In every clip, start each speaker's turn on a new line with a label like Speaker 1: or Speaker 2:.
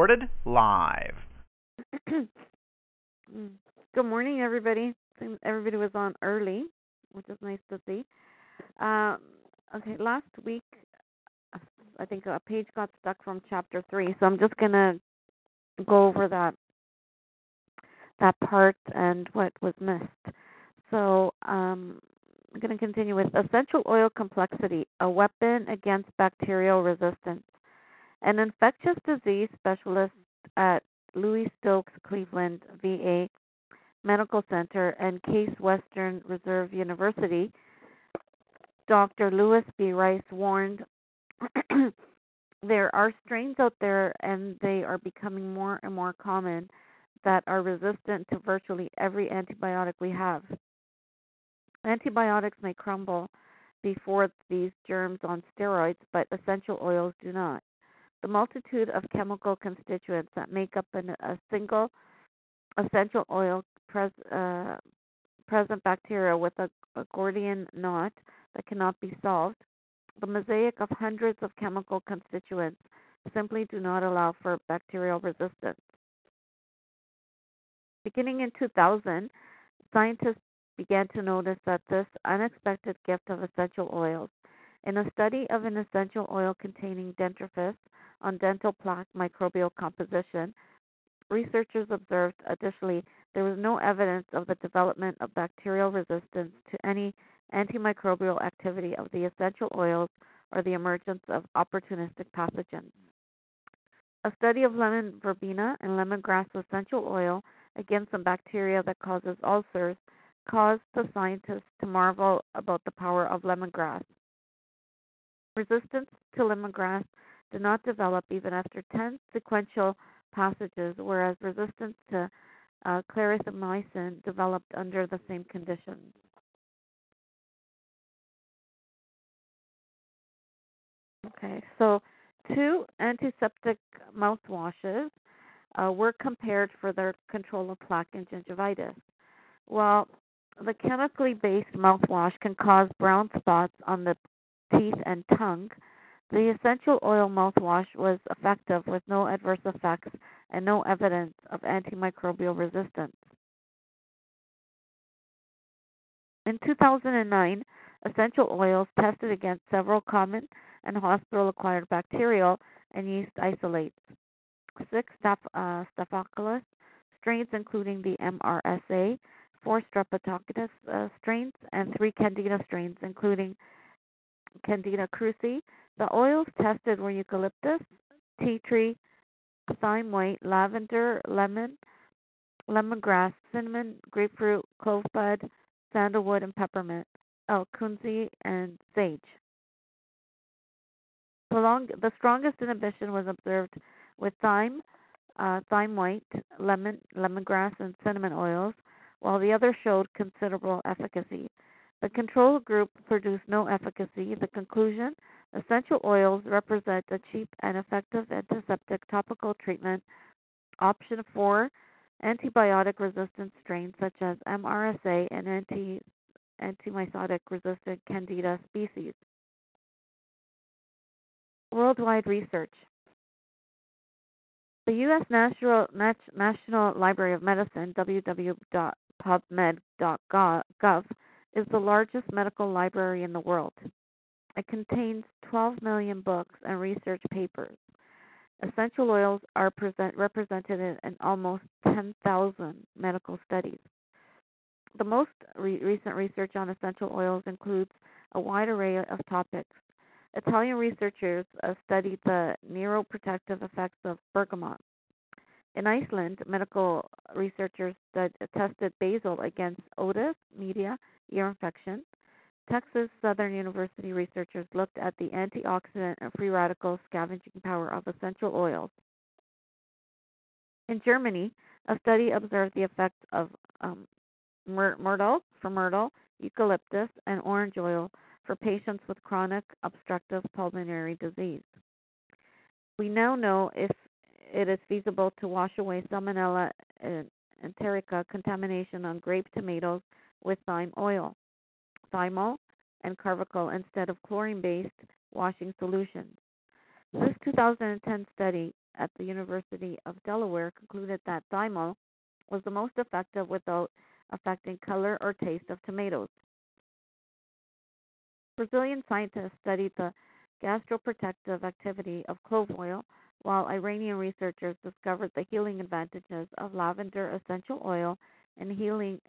Speaker 1: Recorded live.
Speaker 2: Good morning, everybody. Everybody was on early, which is nice to see. Um, okay, last week, I think a page got stuck from chapter three, so I'm just gonna go over that that part and what was missed. So um, I'm going to continue with essential oil complexity, a weapon against bacterial resistance. An infectious disease specialist at Louis Stokes Cleveland VA Medical Center and Case Western Reserve University, Dr. Louis B. Rice warned there are strains out there and they are becoming more and more common that are resistant to virtually every antibiotic we have. Antibiotics may crumble before these germs on steroids, but essential oils do not. The multitude of chemical constituents that make up an, a single essential oil pres, uh, present bacteria with a, a Gordian knot that cannot be solved. The mosaic of hundreds of chemical constituents simply do not allow for bacterial resistance. Beginning in 2000, scientists began to notice that this unexpected gift of essential oils. In a study of an essential oil containing dentifrice on dental plaque microbial composition, researchers observed additionally there was no evidence of the development of bacterial resistance to any antimicrobial activity of the essential oils or the emergence of opportunistic pathogens. A study of lemon verbena and lemongrass essential oil against some bacteria that causes ulcers caused the scientists to marvel about the power of lemongrass. Resistance to lemongrass did not develop even after 10 sequential passages, whereas resistance to uh, clarithromycin developed under the same conditions. Okay, so two antiseptic mouthwashes uh, were compared for their control of plaque and gingivitis. While the chemically based mouthwash can cause brown spots on the teeth and tongue, the essential oil mouthwash was effective with no adverse effects and no evidence of antimicrobial resistance. In 2009, essential oils tested against several common and hospital acquired bacterial and yeast isolates six staph- uh, Staphylococcus strains, including the MRSA, four Streptococcus uh, strains, and three Candida strains, including Candida krusei. The oils tested were eucalyptus, tea tree, thyme white, lavender, lemon, lemongrass, cinnamon, grapefruit, clove bud, sandalwood, and peppermint. Oh, and sage. The strongest inhibition was observed with thyme, uh, thyme white, lemon, lemongrass, and cinnamon oils, while the other showed considerable efficacy. The control group produced no efficacy. The conclusion essential oils represent a cheap and effective antiseptic topical treatment option for antibiotic resistant strains such as MRSA and anti antimycotic resistant candida species. Worldwide research. The U.S. National, National Library of Medicine, www.pubmed.gov, is the largest medical library in the world. It contains 12 million books and research papers. Essential oils are present, represented in, in almost 10,000 medical studies. The most re- recent research on essential oils includes a wide array of topics, Italian researchers uh, studied the neuroprotective effects of bergamot. In Iceland, medical researchers tested basil against otitis media ear infection, Texas Southern University researchers looked at the antioxidant and free radical scavenging power of essential oils. In Germany, a study observed the effects of um, myrtle for myrtle, eucalyptus, and orange oil for patients with chronic obstructive pulmonary disease. We now know if it is feasible to wash away Salmonella enterica contamination on grape tomatoes with thyme oil, thymol, and carvacrol instead of chlorine based washing solutions. This 2010 study at the University of Delaware concluded that thymol was the most effective without affecting color or taste of tomatoes. Brazilian scientists studied the gastroprotective activity of clove oil, while Iranian researchers discovered the healing advantages of lavender essential oil in healing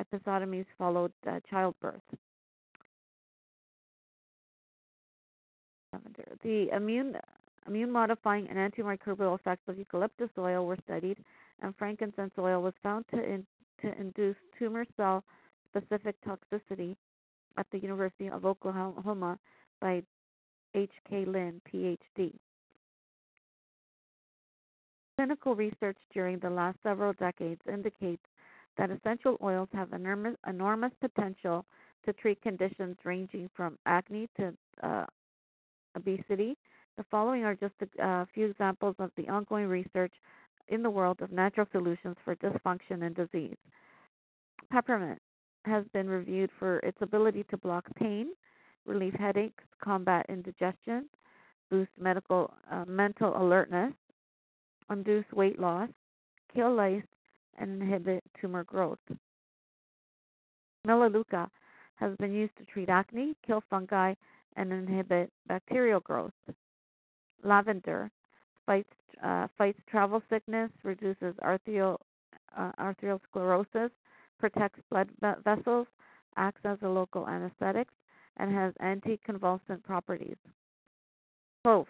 Speaker 2: episiotomies followed uh, childbirth. The immune immune modifying and antimicrobial effects of eucalyptus oil were studied, and frankincense oil was found to in, to induce tumor cell specific toxicity at the University of Oklahoma by H.K. Lin, PhD. Clinical research during the last several decades indicates that essential oils have enormous, enormous potential to treat conditions ranging from acne to uh, obesity. The following are just a, a few examples of the ongoing research in the world of natural solutions for dysfunction and disease. Peppermint has been reviewed for its ability to block pain, relieve headaches, combat indigestion, boost medical uh, mental alertness, induce weight loss, kill lice, and inhibit tumor growth. Melaleuca has been used to treat acne, kill fungi, and inhibit bacterial growth. Lavender fights uh, fights travel sickness, reduces arterial uh, arteriosclerosis, protects blood vessels, acts as a local anesthetic, and has anticonvulsant properties. Clove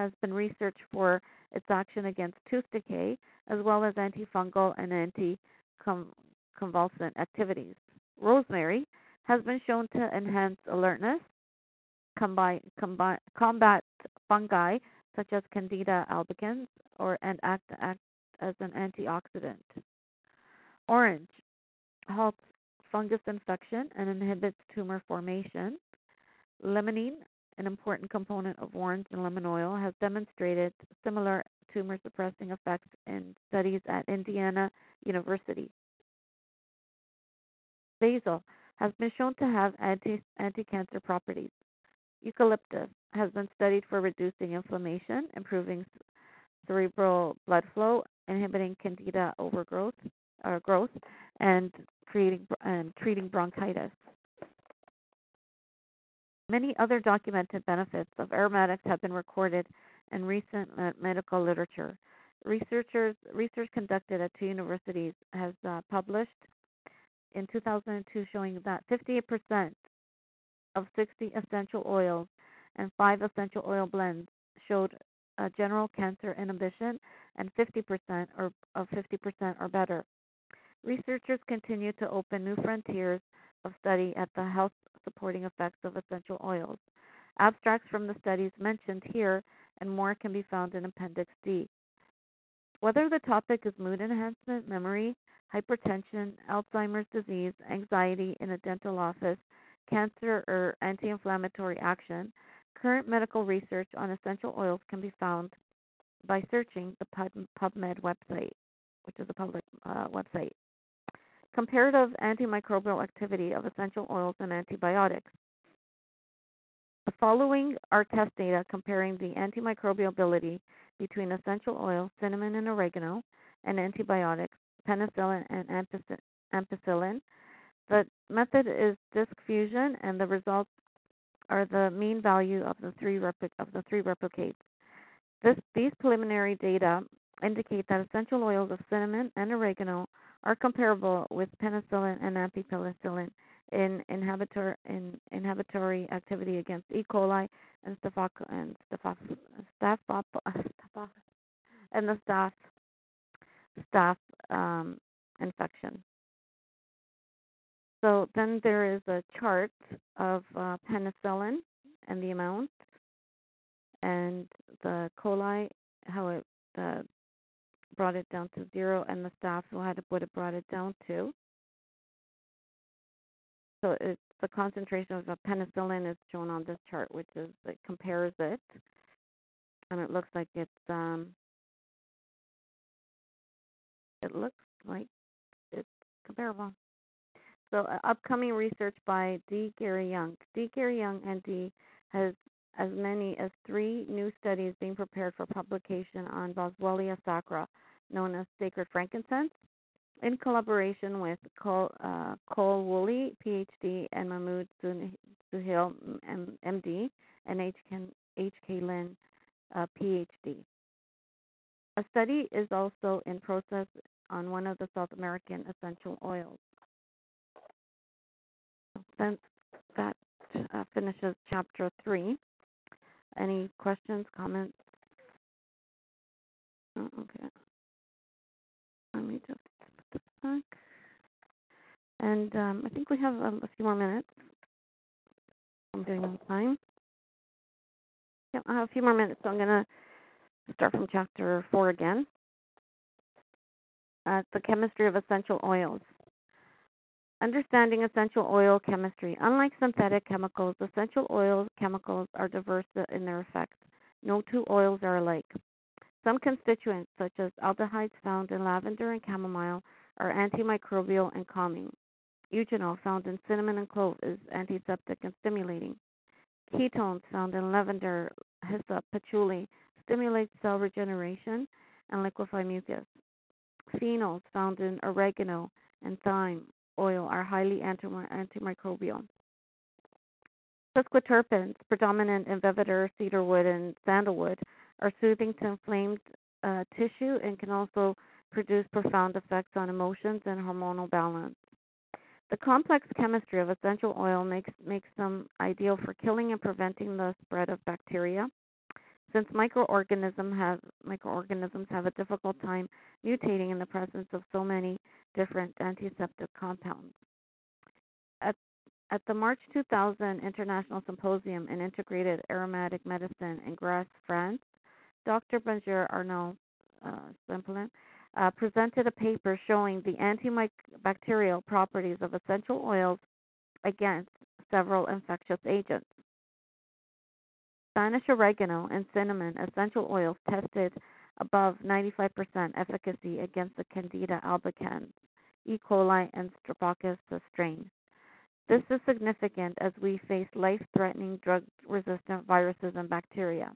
Speaker 2: has been researched for its action against tooth decay, as well as antifungal and anticonvulsant activities. Rosemary has been shown to enhance alertness, combat, combat fungi such as Candida albicans, or and act, act as an antioxidant. Orange halts fungus infection and inhibits tumor formation. Limonene, an important component of orange and lemon oil, has demonstrated similar tumor suppressing effects in studies at Indiana University. Basil has been shown to have anti anti-cancer properties. Eucalyptus has been studied for reducing inflammation, improving cerebral blood flow, inhibiting candida overgrowth or growth, and creating and treating bronchitis. Many other documented benefits of aromatics have been recorded in recent medical literature. Researchers research conducted at two universities has uh, published in 2002 showing that 58% of 60 essential oils and five essential oil blends showed general cancer inhibition and 50% or of 50% or better. Researchers continue to open new frontiers of study at the health supporting effects of essential oils. Abstracts from the studies mentioned here and more can be found in Appendix D. Whether the topic is mood enhancement, memory, hypertension, Alzheimer's disease, anxiety in a dental office, cancer, or anti inflammatory action, current medical research on essential oils can be found by searching the PubMed website, which is a public uh, website. Comparative antimicrobial activity of essential oils and antibiotics. The following are test data comparing the antimicrobial ability between essential oils, cinnamon and oregano, and antibiotics, penicillin and ampicillin. The method is disk fusion, and the results are the mean value of the three repli- of the three replicates. This, these preliminary data indicate that essential oils of cinnamon and oregano are comparable with penicillin and ampicillin in, inhibitor, in inhibitory activity against E. coli and staph and staph, staph, and the staph staph um, infection. So then there is a chart of uh, penicillin and the amount, and the coli, how it uh, brought it down to zero, and the staph who had put it brought it down to. So it's the concentration of the penicillin is shown on this chart, which is it compares it, and it looks like it's um, it looks like it's comparable. So, uh, upcoming research by D. Gary Young. D. Gary Young, and D. has as many as three new studies being prepared for publication on Boswellia sacra, known as sacred frankincense, in collaboration with Cole, uh, Cole Woolley, PhD, and Mahmoud Suhail, MD, and H.K. Lin, uh, PhD. A study is also in process on one of the South American essential oils. Then that uh, finishes chapter three. Any questions, comments? Oh, okay. Let me just put this back. And um, I think we have um, a few more minutes. I'm doing on time. Yeah, I have a few more minutes, so I'm going to start from chapter four again. Uh, the chemistry of essential oils. Understanding essential oil chemistry. Unlike synthetic chemicals, essential oil chemicals are diverse in their effects. No two oils are alike. Some constituents, such as aldehydes found in lavender and chamomile, are antimicrobial and calming. Eugenol, found in cinnamon and clove, is antiseptic and stimulating. Ketones, found in lavender, hyssop, patchouli, stimulate cell regeneration and liquefy mucus. Phenols, found in oregano and thyme, oil are highly antimicrobial. Sesquiterpenes, predominant in vetiver, cedarwood, and sandalwood, are soothing to inflamed uh, tissue and can also produce profound effects on emotions and hormonal balance. The complex chemistry of essential oil makes makes them ideal for killing and preventing the spread of bacteria. Since microorganisms have microorganisms have a difficult time mutating in the presence of so many different antiseptic compounds. At, at the March 2000 International Symposium in Integrated Aromatic Medicine in Grasse, France, Dr. Bonjour Arnaud uh, uh, presented a paper showing the antibacterial properties of essential oils against several infectious agents. Spanish oregano and cinnamon essential oils tested above 95% efficacy against the Candida albicans, E. coli, and Streptococcus strain. This is significant as we face life threatening drug resistant viruses and bacteria.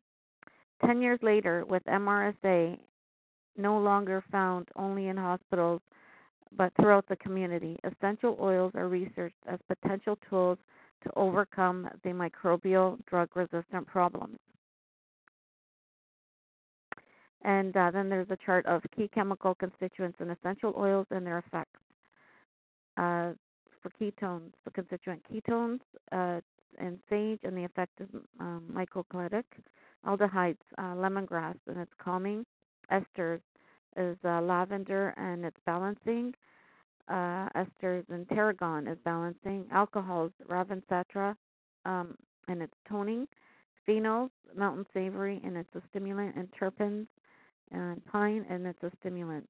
Speaker 2: Ten years later, with MRSA no longer found only in hospitals but throughout the community, essential oils are researched as potential tools to overcome the microbial drug resistant problems. And uh, then there's a chart of key chemical constituents and essential oils and their effects. Uh, for ketones, the constituent ketones uh, in sage and the effect is um. Aldehydes, uh, lemongrass and it's calming. Esters is uh, lavender and it's balancing. Uh, esters and tarragon is balancing. Alcohols, ravintsara um, and it's toning. Phenols, mountain savory and it's a stimulant. And terpenes, and pine, and it's a stimulant.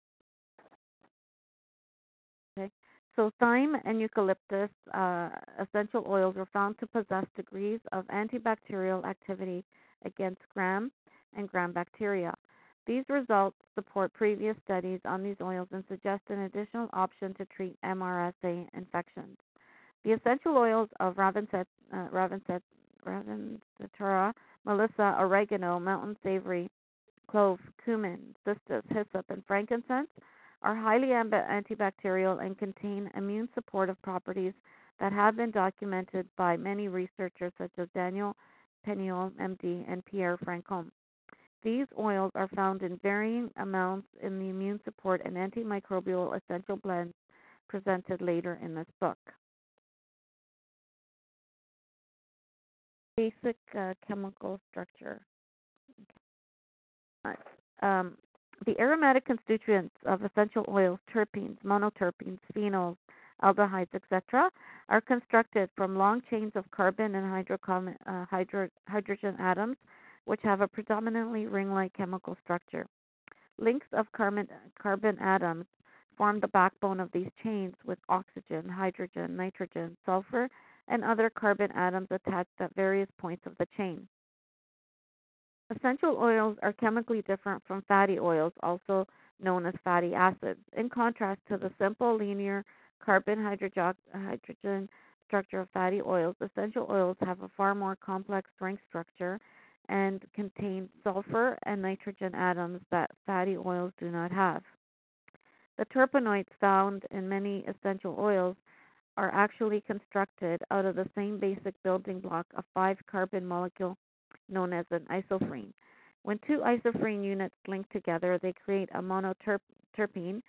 Speaker 2: Okay, so thyme and eucalyptus uh, essential oils are found to possess degrees of antibacterial activity against gram and gram bacteria. These results support previous studies on these oils and suggest an additional option to treat MRSA infections. The essential oils of Ravincet, uh, Melissa, oregano, mountain savory, clove, cumin, cistus, hyssop, and frankincense are highly antibacterial and contain immune supportive properties that have been documented by many researchers such as Daniel Penoel, MD, and Pierre Franchomme. These oils are found in varying amounts in the immune support and antimicrobial essential blends presented later in this book. Basic uh, chemical structure. Um, the aromatic constituents of essential oils, terpenes, monoterpenes, phenols, aldehydes, etc., are constructed from long chains of carbon and uh, hydro- hydrogen atoms, which have a predominantly ring like chemical structure. Links of carbon, carbon atoms form the backbone of these chains with oxygen, hydrogen, nitrogen, sulfur, and other carbon atoms attached at various points of the chain. Essential oils are chemically different from fatty oils, also known as fatty acids. In contrast to the simple linear carbon hydrogen structure of fatty oils, essential oils have a far more complex ring structure and contain sulfur and nitrogen atoms that fatty oils do not have. The terpenoids found in many essential oils are actually constructed out of the same basic building block, a five carbon molecule known as an isoprene. When two isoprene units link together, they create a monoterpene.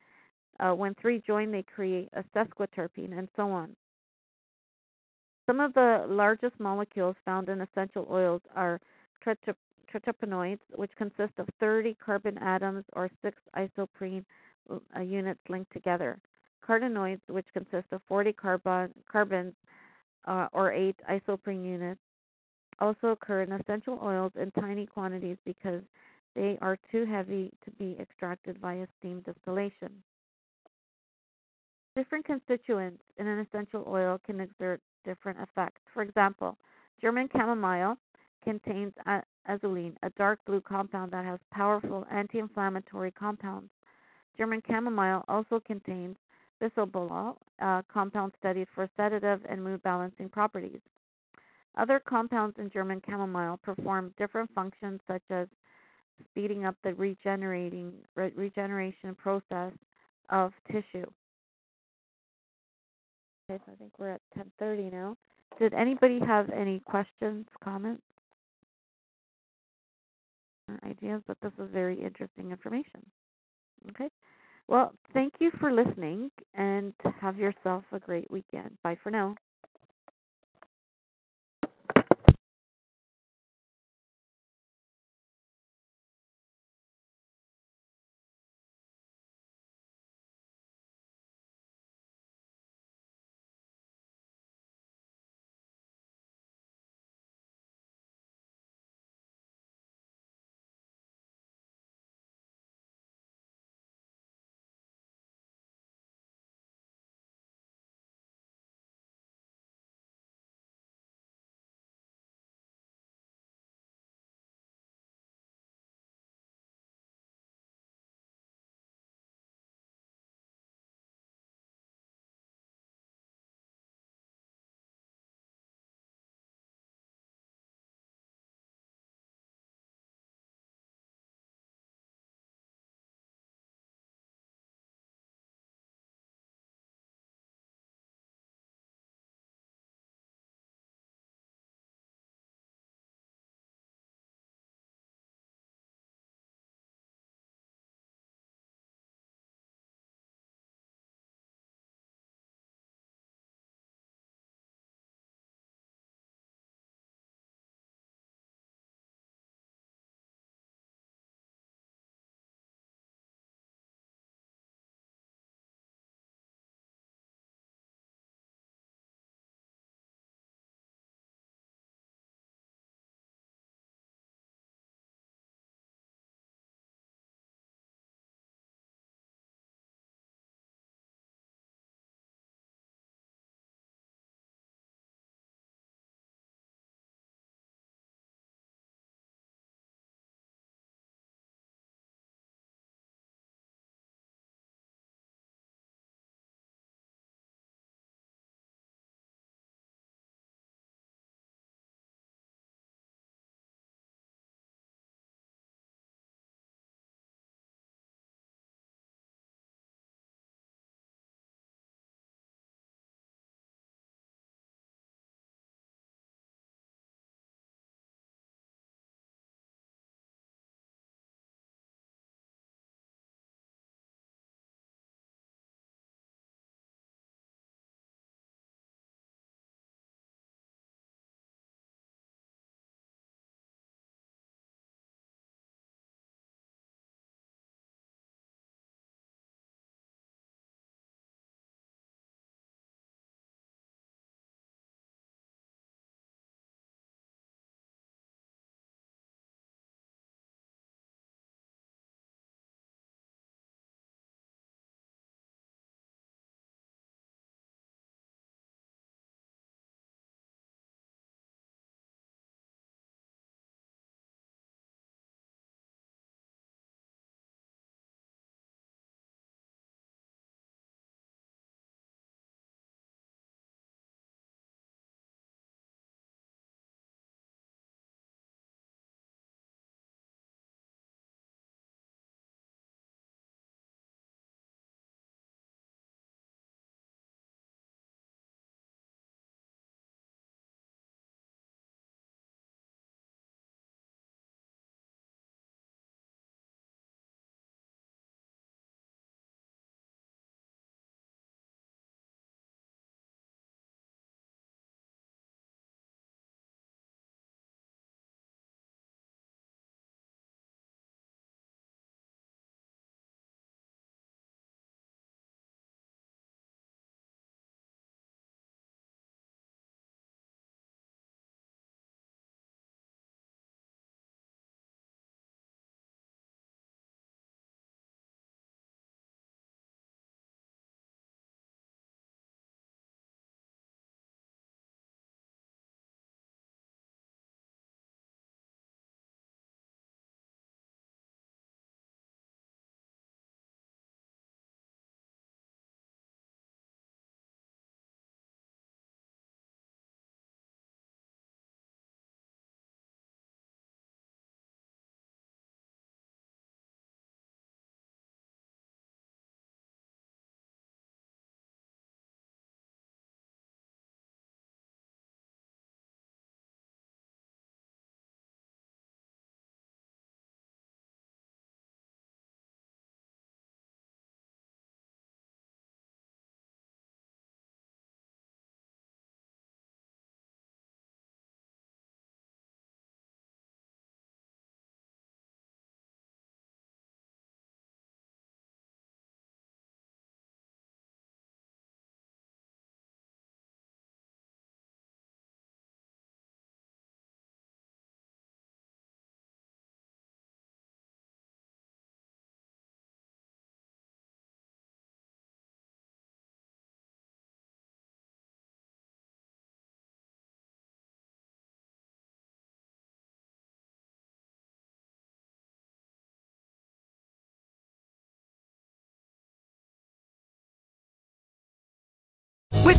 Speaker 2: Uh, when three join, they create a sesquiterpene, and so on. Some of the largest molecules found in essential oils are triterpenoids, which consist of 30 carbon atoms or six isoprene uh, units linked together. Carotenoids, which consist of 40 carbon, carbons uh, or eight isoprene units, also occur in essential oils in tiny quantities because they are too heavy to be extracted via steam distillation. Different constituents in an essential oil can exert different effects. For example, German chamomile contains azulene, a dark blue compound that has powerful anti inflammatory compounds. German chamomile also contains bisabolol, a compound studied for sedative and mood balancing properties. Other compounds in German chamomile perform different functions, such as speeding up the regenerating re- regeneration process of tissue. Okay, so I think we're at 10:30 now. Did anybody have any questions, comments, ideas? But this is very interesting information. Okay. Well, thank you for listening and have yourself a great weekend. Bye for now.